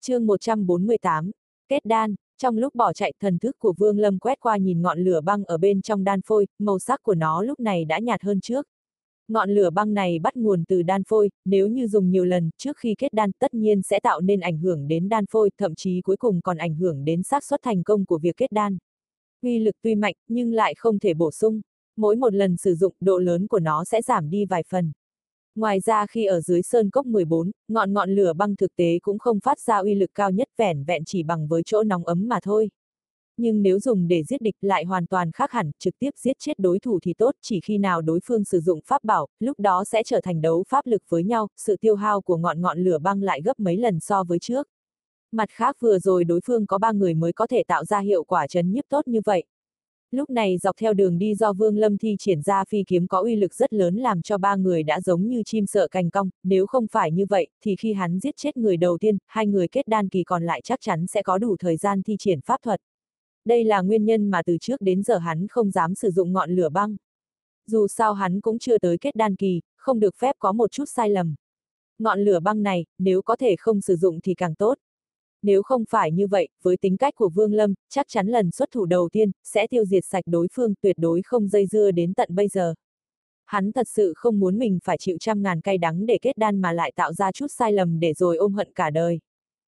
chương 148, kết đan, trong lúc bỏ chạy thần thức của Vương Lâm quét qua nhìn ngọn lửa băng ở bên trong đan phôi, màu sắc của nó lúc này đã nhạt hơn trước. Ngọn lửa băng này bắt nguồn từ đan phôi, nếu như dùng nhiều lần trước khi kết đan tất nhiên sẽ tạo nên ảnh hưởng đến đan phôi, thậm chí cuối cùng còn ảnh hưởng đến xác suất thành công của việc kết đan. Uy lực tuy mạnh nhưng lại không thể bổ sung, mỗi một lần sử dụng độ lớn của nó sẽ giảm đi vài phần. Ngoài ra khi ở dưới sơn cốc 14, ngọn ngọn lửa băng thực tế cũng không phát ra uy lực cao nhất vẻn vẹn chỉ bằng với chỗ nóng ấm mà thôi. Nhưng nếu dùng để giết địch lại hoàn toàn khác hẳn, trực tiếp giết chết đối thủ thì tốt, chỉ khi nào đối phương sử dụng pháp bảo, lúc đó sẽ trở thành đấu pháp lực với nhau, sự tiêu hao của ngọn ngọn lửa băng lại gấp mấy lần so với trước. Mặt khác vừa rồi đối phương có ba người mới có thể tạo ra hiệu quả chấn nhiếp tốt như vậy. Lúc này dọc theo đường đi do Vương Lâm thi triển ra phi kiếm có uy lực rất lớn làm cho ba người đã giống như chim sợ cành cong, nếu không phải như vậy, thì khi hắn giết chết người đầu tiên, hai người kết đan kỳ còn lại chắc chắn sẽ có đủ thời gian thi triển pháp thuật. Đây là nguyên nhân mà từ trước đến giờ hắn không dám sử dụng ngọn lửa băng. Dù sao hắn cũng chưa tới kết đan kỳ, không được phép có một chút sai lầm. Ngọn lửa băng này, nếu có thể không sử dụng thì càng tốt. Nếu không phải như vậy, với tính cách của Vương Lâm, chắc chắn lần xuất thủ đầu tiên, sẽ tiêu diệt sạch đối phương, tuyệt đối không dây dưa đến tận bây giờ. Hắn thật sự không muốn mình phải chịu trăm ngàn cay đắng để kết đan mà lại tạo ra chút sai lầm để rồi ôm hận cả đời.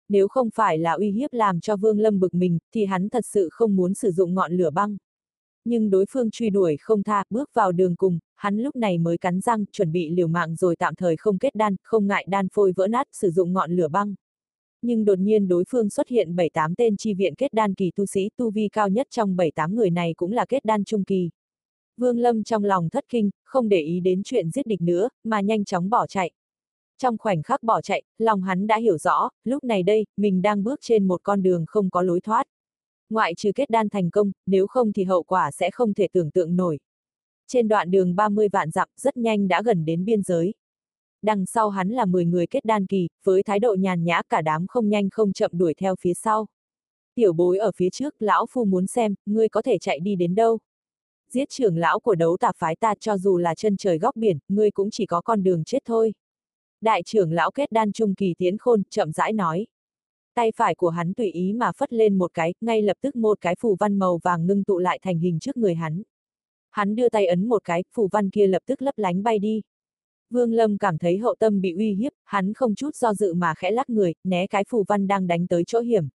Nếu không phải là uy hiếp làm cho Vương Lâm bực mình, thì hắn thật sự không muốn sử dụng ngọn lửa băng. Nhưng đối phương truy đuổi không tha, bước vào đường cùng, hắn lúc này mới cắn răng, chuẩn bị liều mạng rồi tạm thời không kết đan, không ngại đan phôi vỡ nát, sử dụng ngọn lửa băng nhưng đột nhiên đối phương xuất hiện 7-8 tên chi viện kết đan kỳ tu sĩ tu vi cao nhất trong 7-8 người này cũng là kết đan trung kỳ. Vương Lâm trong lòng thất kinh, không để ý đến chuyện giết địch nữa, mà nhanh chóng bỏ chạy. Trong khoảnh khắc bỏ chạy, lòng hắn đã hiểu rõ, lúc này đây, mình đang bước trên một con đường không có lối thoát. Ngoại trừ kết đan thành công, nếu không thì hậu quả sẽ không thể tưởng tượng nổi. Trên đoạn đường 30 vạn dặm, rất nhanh đã gần đến biên giới đằng sau hắn là 10 người kết đan kỳ, với thái độ nhàn nhã cả đám không nhanh không chậm đuổi theo phía sau. Tiểu bối ở phía trước, lão phu muốn xem, ngươi có thể chạy đi đến đâu. Giết trưởng lão của đấu tạp phái ta cho dù là chân trời góc biển, ngươi cũng chỉ có con đường chết thôi. Đại trưởng lão kết đan trung kỳ tiến khôn, chậm rãi nói. Tay phải của hắn tùy ý mà phất lên một cái, ngay lập tức một cái phù văn màu vàng ngưng tụ lại thành hình trước người hắn. Hắn đưa tay ấn một cái, phù văn kia lập tức lấp lánh bay đi. Vương Lâm cảm thấy hậu tâm bị uy hiếp, hắn không chút do dự mà khẽ lắc người, né cái phù văn đang đánh tới chỗ hiểm.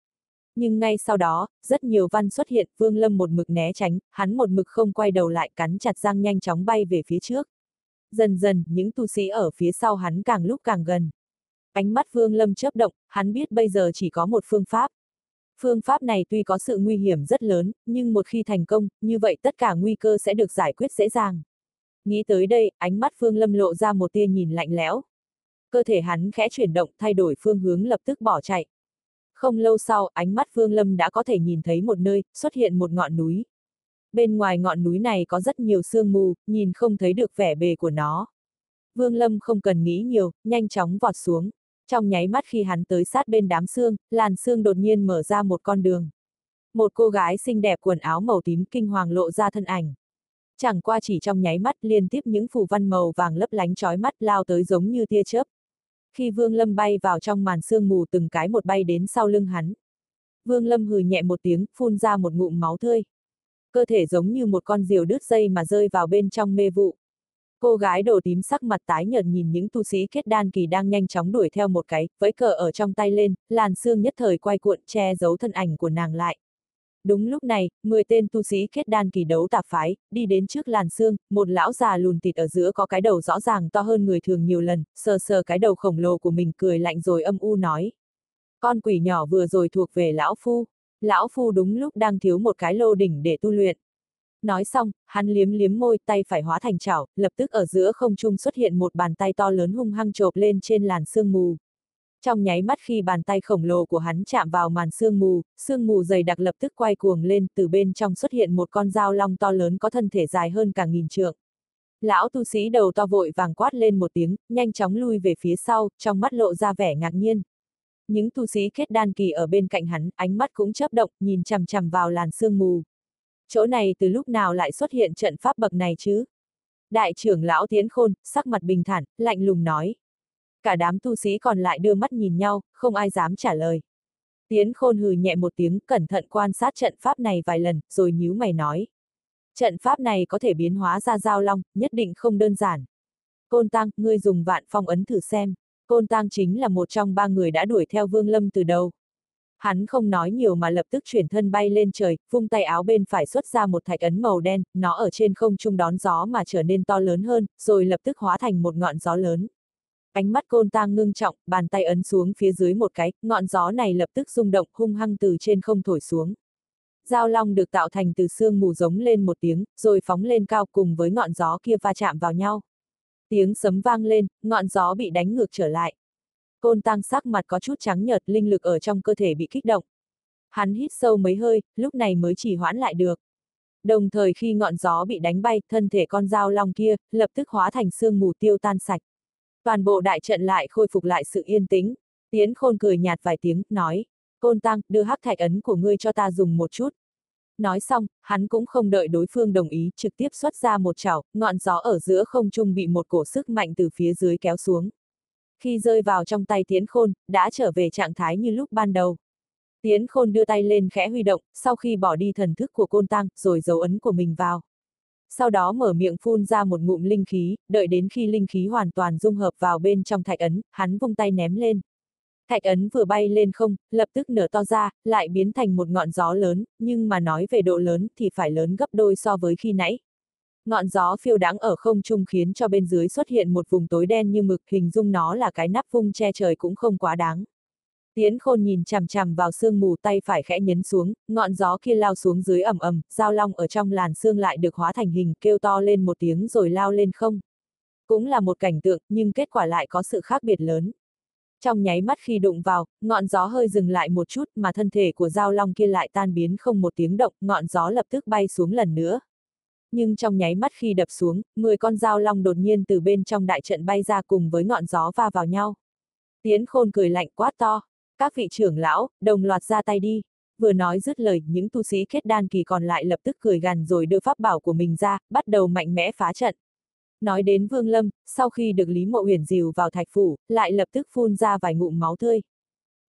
Nhưng ngay sau đó, rất nhiều văn xuất hiện, Vương Lâm một mực né tránh, hắn một mực không quay đầu lại cắn chặt răng nhanh chóng bay về phía trước. Dần dần, những tu sĩ ở phía sau hắn càng lúc càng gần. Ánh mắt Vương Lâm chớp động, hắn biết bây giờ chỉ có một phương pháp. Phương pháp này tuy có sự nguy hiểm rất lớn, nhưng một khi thành công, như vậy tất cả nguy cơ sẽ được giải quyết dễ dàng. Nghĩ tới đây, ánh mắt Phương Lâm lộ ra một tia nhìn lạnh lẽo. Cơ thể hắn khẽ chuyển động thay đổi phương hướng lập tức bỏ chạy. Không lâu sau, ánh mắt Phương Lâm đã có thể nhìn thấy một nơi, xuất hiện một ngọn núi. Bên ngoài ngọn núi này có rất nhiều sương mù, nhìn không thấy được vẻ bề của nó. Vương Lâm không cần nghĩ nhiều, nhanh chóng vọt xuống. Trong nháy mắt khi hắn tới sát bên đám sương, làn sương đột nhiên mở ra một con đường. Một cô gái xinh đẹp quần áo màu tím kinh hoàng lộ ra thân ảnh chẳng qua chỉ trong nháy mắt liên tiếp những phù văn màu vàng lấp lánh chói mắt lao tới giống như tia chớp. Khi Vương Lâm bay vào trong màn sương mù từng cái một bay đến sau lưng hắn. Vương Lâm hừ nhẹ một tiếng, phun ra một ngụm máu tươi. Cơ thể giống như một con diều đứt dây mà rơi vào bên trong mê vụ. Cô gái đổ tím sắc mặt tái nhợt nhìn những tu sĩ kết đan kỳ đang nhanh chóng đuổi theo một cái, với cờ ở trong tay lên, làn xương nhất thời quay cuộn che giấu thân ảnh của nàng lại. Đúng lúc này, 10 tên tu sĩ kết đan kỳ đấu tạp phái, đi đến trước làn xương, một lão già lùn tịt ở giữa có cái đầu rõ ràng to hơn người thường nhiều lần, sờ sờ cái đầu khổng lồ của mình cười lạnh rồi âm u nói. Con quỷ nhỏ vừa rồi thuộc về lão phu, lão phu đúng lúc đang thiếu một cái lô đỉnh để tu luyện. Nói xong, hắn liếm liếm môi tay phải hóa thành chảo, lập tức ở giữa không trung xuất hiện một bàn tay to lớn hung hăng chộp lên trên làn sương mù. Trong nháy mắt khi bàn tay khổng lồ của hắn chạm vào màn sương mù, sương mù dày đặc lập tức quay cuồng lên, từ bên trong xuất hiện một con dao long to lớn có thân thể dài hơn cả nghìn trượng. Lão tu sĩ đầu to vội vàng quát lên một tiếng, nhanh chóng lui về phía sau, trong mắt lộ ra vẻ ngạc nhiên. Những tu sĩ kết đan kỳ ở bên cạnh hắn, ánh mắt cũng chớp động, nhìn chằm chằm vào làn sương mù. Chỗ này từ lúc nào lại xuất hiện trận pháp bậc này chứ? Đại trưởng lão Tiến Khôn, sắc mặt bình thản, lạnh lùng nói. Cả đám tu sĩ còn lại đưa mắt nhìn nhau, không ai dám trả lời. Tiến khôn hừ nhẹ một tiếng, cẩn thận quan sát trận pháp này vài lần, rồi nhíu mày nói. Trận pháp này có thể biến hóa ra giao long, nhất định không đơn giản. Côn Tăng, ngươi dùng vạn phong ấn thử xem. Côn Tăng chính là một trong ba người đã đuổi theo Vương Lâm từ đầu. Hắn không nói nhiều mà lập tức chuyển thân bay lên trời, vung tay áo bên phải xuất ra một thạch ấn màu đen, nó ở trên không trung đón gió mà trở nên to lớn hơn, rồi lập tức hóa thành một ngọn gió lớn. Ánh mắt côn tang ngưng trọng, bàn tay ấn xuống phía dưới một cái, ngọn gió này lập tức rung động hung hăng từ trên không thổi xuống. Giao long được tạo thành từ xương mù giống lên một tiếng, rồi phóng lên cao cùng với ngọn gió kia va chạm vào nhau. Tiếng sấm vang lên, ngọn gió bị đánh ngược trở lại. Côn tăng sắc mặt có chút trắng nhợt, linh lực ở trong cơ thể bị kích động. Hắn hít sâu mấy hơi, lúc này mới chỉ hoãn lại được. Đồng thời khi ngọn gió bị đánh bay, thân thể con dao long kia, lập tức hóa thành sương mù tiêu tan sạch. Toàn bộ đại trận lại khôi phục lại sự yên tĩnh. Tiến khôn cười nhạt vài tiếng, nói, Côn Tăng, đưa hắc thạch ấn của ngươi cho ta dùng một chút. Nói xong, hắn cũng không đợi đối phương đồng ý, trực tiếp xuất ra một chảo, ngọn gió ở giữa không trung bị một cổ sức mạnh từ phía dưới kéo xuống. Khi rơi vào trong tay Tiến Khôn, đã trở về trạng thái như lúc ban đầu. Tiến Khôn đưa tay lên khẽ huy động, sau khi bỏ đi thần thức của côn tăng, rồi dấu ấn của mình vào. Sau đó mở miệng phun ra một ngụm linh khí, đợi đến khi linh khí hoàn toàn dung hợp vào bên trong thạch ấn, hắn vung tay ném lên. Thạch ấn vừa bay lên không, lập tức nở to ra, lại biến thành một ngọn gió lớn, nhưng mà nói về độ lớn thì phải lớn gấp đôi so với khi nãy. Ngọn gió phiêu đáng ở không trung khiến cho bên dưới xuất hiện một vùng tối đen như mực, hình dung nó là cái nắp vung che trời cũng không quá đáng. Tiến khôn nhìn chằm chằm vào sương mù tay phải khẽ nhấn xuống, ngọn gió kia lao xuống dưới ẩm ẩm, dao long ở trong làn sương lại được hóa thành hình, kêu to lên một tiếng rồi lao lên không. Cũng là một cảnh tượng, nhưng kết quả lại có sự khác biệt lớn. Trong nháy mắt khi đụng vào, ngọn gió hơi dừng lại một chút mà thân thể của dao long kia lại tan biến không một tiếng động, ngọn gió lập tức bay xuống lần nữa. Nhưng trong nháy mắt khi đập xuống, 10 con dao long đột nhiên từ bên trong đại trận bay ra cùng với ngọn gió va vào nhau. Tiến khôn cười lạnh quát to. Các vị trưởng lão, đồng loạt ra tay đi. Vừa nói dứt lời, những tu sĩ kết đan kỳ còn lại lập tức cười gằn rồi đưa pháp bảo của mình ra, bắt đầu mạnh mẽ phá trận. Nói đến Vương Lâm, sau khi được Lý Mộ Huyền dìu vào thạch phủ, lại lập tức phun ra vài ngụm máu tươi.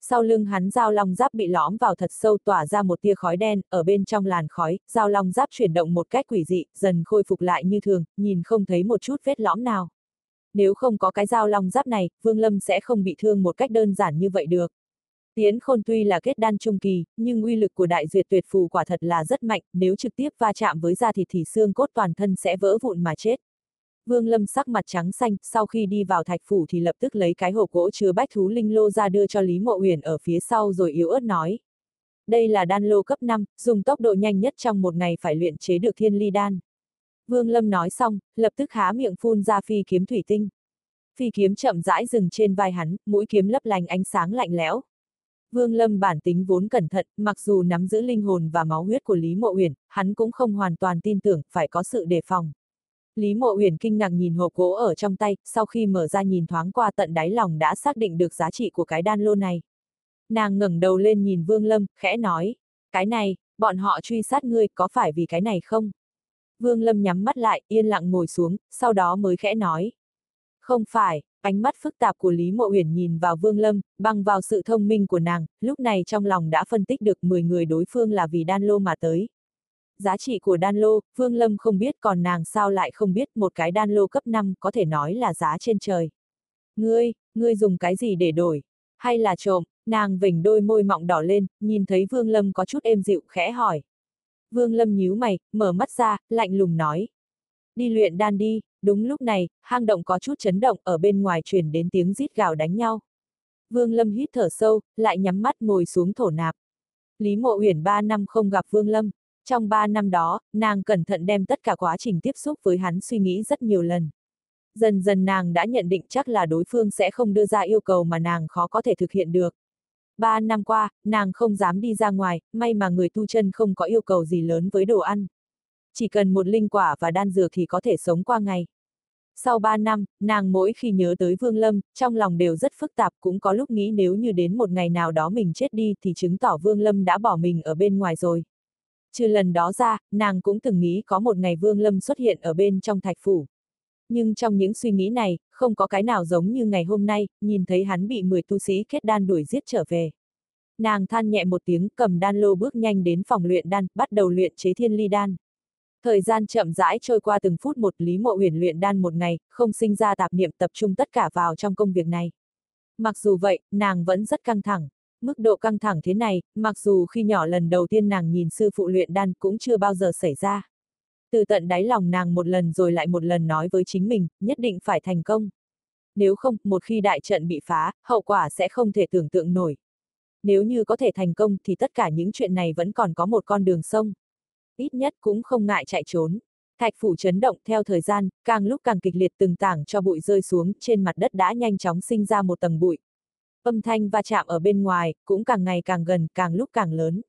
Sau lưng hắn dao long giáp bị lõm vào thật sâu tỏa ra một tia khói đen, ở bên trong làn khói, dao long giáp chuyển động một cách quỷ dị, dần khôi phục lại như thường, nhìn không thấy một chút vết lõm nào. Nếu không có cái dao long giáp này, Vương Lâm sẽ không bị thương một cách đơn giản như vậy được. Tiến khôn tuy là kết đan trung kỳ, nhưng uy lực của đại duyệt tuyệt phù quả thật là rất mạnh, nếu trực tiếp va chạm với da thịt thì xương cốt toàn thân sẽ vỡ vụn mà chết. Vương Lâm sắc mặt trắng xanh, sau khi đi vào thạch phủ thì lập tức lấy cái hộp gỗ chứa bách thú linh lô ra đưa cho Lý Mộ Uyển ở phía sau rồi yếu ớt nói. Đây là đan lô cấp 5, dùng tốc độ nhanh nhất trong một ngày phải luyện chế được thiên ly đan. Vương Lâm nói xong, lập tức há miệng phun ra phi kiếm thủy tinh. Phi kiếm chậm rãi dừng trên vai hắn, mũi kiếm lấp lánh ánh sáng lạnh lẽo. Vương Lâm bản tính vốn cẩn thận, mặc dù nắm giữ linh hồn và máu huyết của Lý Mộ Uyển, hắn cũng không hoàn toàn tin tưởng, phải có sự đề phòng. Lý Mộ Uyển kinh ngạc nhìn hộp gỗ ở trong tay, sau khi mở ra nhìn thoáng qua tận đáy lòng đã xác định được giá trị của cái đan lô này. Nàng ngẩng đầu lên nhìn Vương Lâm, khẽ nói, cái này, bọn họ truy sát ngươi, có phải vì cái này không? Vương Lâm nhắm mắt lại, yên lặng ngồi xuống, sau đó mới khẽ nói. Không phải, ánh mắt phức tạp của Lý Mộ Uyển nhìn vào Vương Lâm, bằng vào sự thông minh của nàng, lúc này trong lòng đã phân tích được 10 người đối phương là vì đan lô mà tới giá trị của đan lô, Vương Lâm không biết còn nàng sao lại không biết một cái đan lô cấp 5 có thể nói là giá trên trời. Ngươi, ngươi dùng cái gì để đổi? Hay là trộm? Nàng vỉnh đôi môi mọng đỏ lên, nhìn thấy Vương Lâm có chút êm dịu khẽ hỏi. Vương Lâm nhíu mày, mở mắt ra, lạnh lùng nói. Đi luyện đan đi, đúng lúc này, hang động có chút chấn động ở bên ngoài truyền đến tiếng rít gào đánh nhau. Vương Lâm hít thở sâu, lại nhắm mắt ngồi xuống thổ nạp. Lý Mộ Uyển ba năm không gặp Vương Lâm, trong ba năm đó, nàng cẩn thận đem tất cả quá trình tiếp xúc với hắn suy nghĩ rất nhiều lần. Dần dần nàng đã nhận định chắc là đối phương sẽ không đưa ra yêu cầu mà nàng khó có thể thực hiện được. Ba năm qua, nàng không dám đi ra ngoài, may mà người tu chân không có yêu cầu gì lớn với đồ ăn. Chỉ cần một linh quả và đan dược thì có thể sống qua ngày. Sau ba năm, nàng mỗi khi nhớ tới Vương Lâm, trong lòng đều rất phức tạp cũng có lúc nghĩ nếu như đến một ngày nào đó mình chết đi thì chứng tỏ Vương Lâm đã bỏ mình ở bên ngoài rồi. Trừ lần đó ra, nàng cũng từng nghĩ có một ngày Vương Lâm xuất hiện ở bên trong thạch phủ. Nhưng trong những suy nghĩ này, không có cái nào giống như ngày hôm nay, nhìn thấy hắn bị 10 tu sĩ kết đan đuổi giết trở về. Nàng than nhẹ một tiếng cầm đan lô bước nhanh đến phòng luyện đan, bắt đầu luyện chế thiên ly đan. Thời gian chậm rãi trôi qua từng phút một Lý Mộ Huyền luyện đan một ngày, không sinh ra tạp niệm tập trung tất cả vào trong công việc này. Mặc dù vậy, nàng vẫn rất căng thẳng. Mức độ căng thẳng thế này, mặc dù khi nhỏ lần đầu tiên nàng nhìn sư phụ luyện đan cũng chưa bao giờ xảy ra. Từ tận đáy lòng nàng một lần rồi lại một lần nói với chính mình, nhất định phải thành công. Nếu không, một khi đại trận bị phá, hậu quả sẽ không thể tưởng tượng nổi. Nếu như có thể thành công thì tất cả những chuyện này vẫn còn có một con đường sông. Ít nhất cũng không ngại chạy trốn. Thạch phủ chấn động theo thời gian, càng lúc càng kịch liệt từng tảng cho bụi rơi xuống, trên mặt đất đã nhanh chóng sinh ra một tầng bụi. Âm thanh va chạm ở bên ngoài, cũng càng ngày càng gần, càng lúc càng lớn.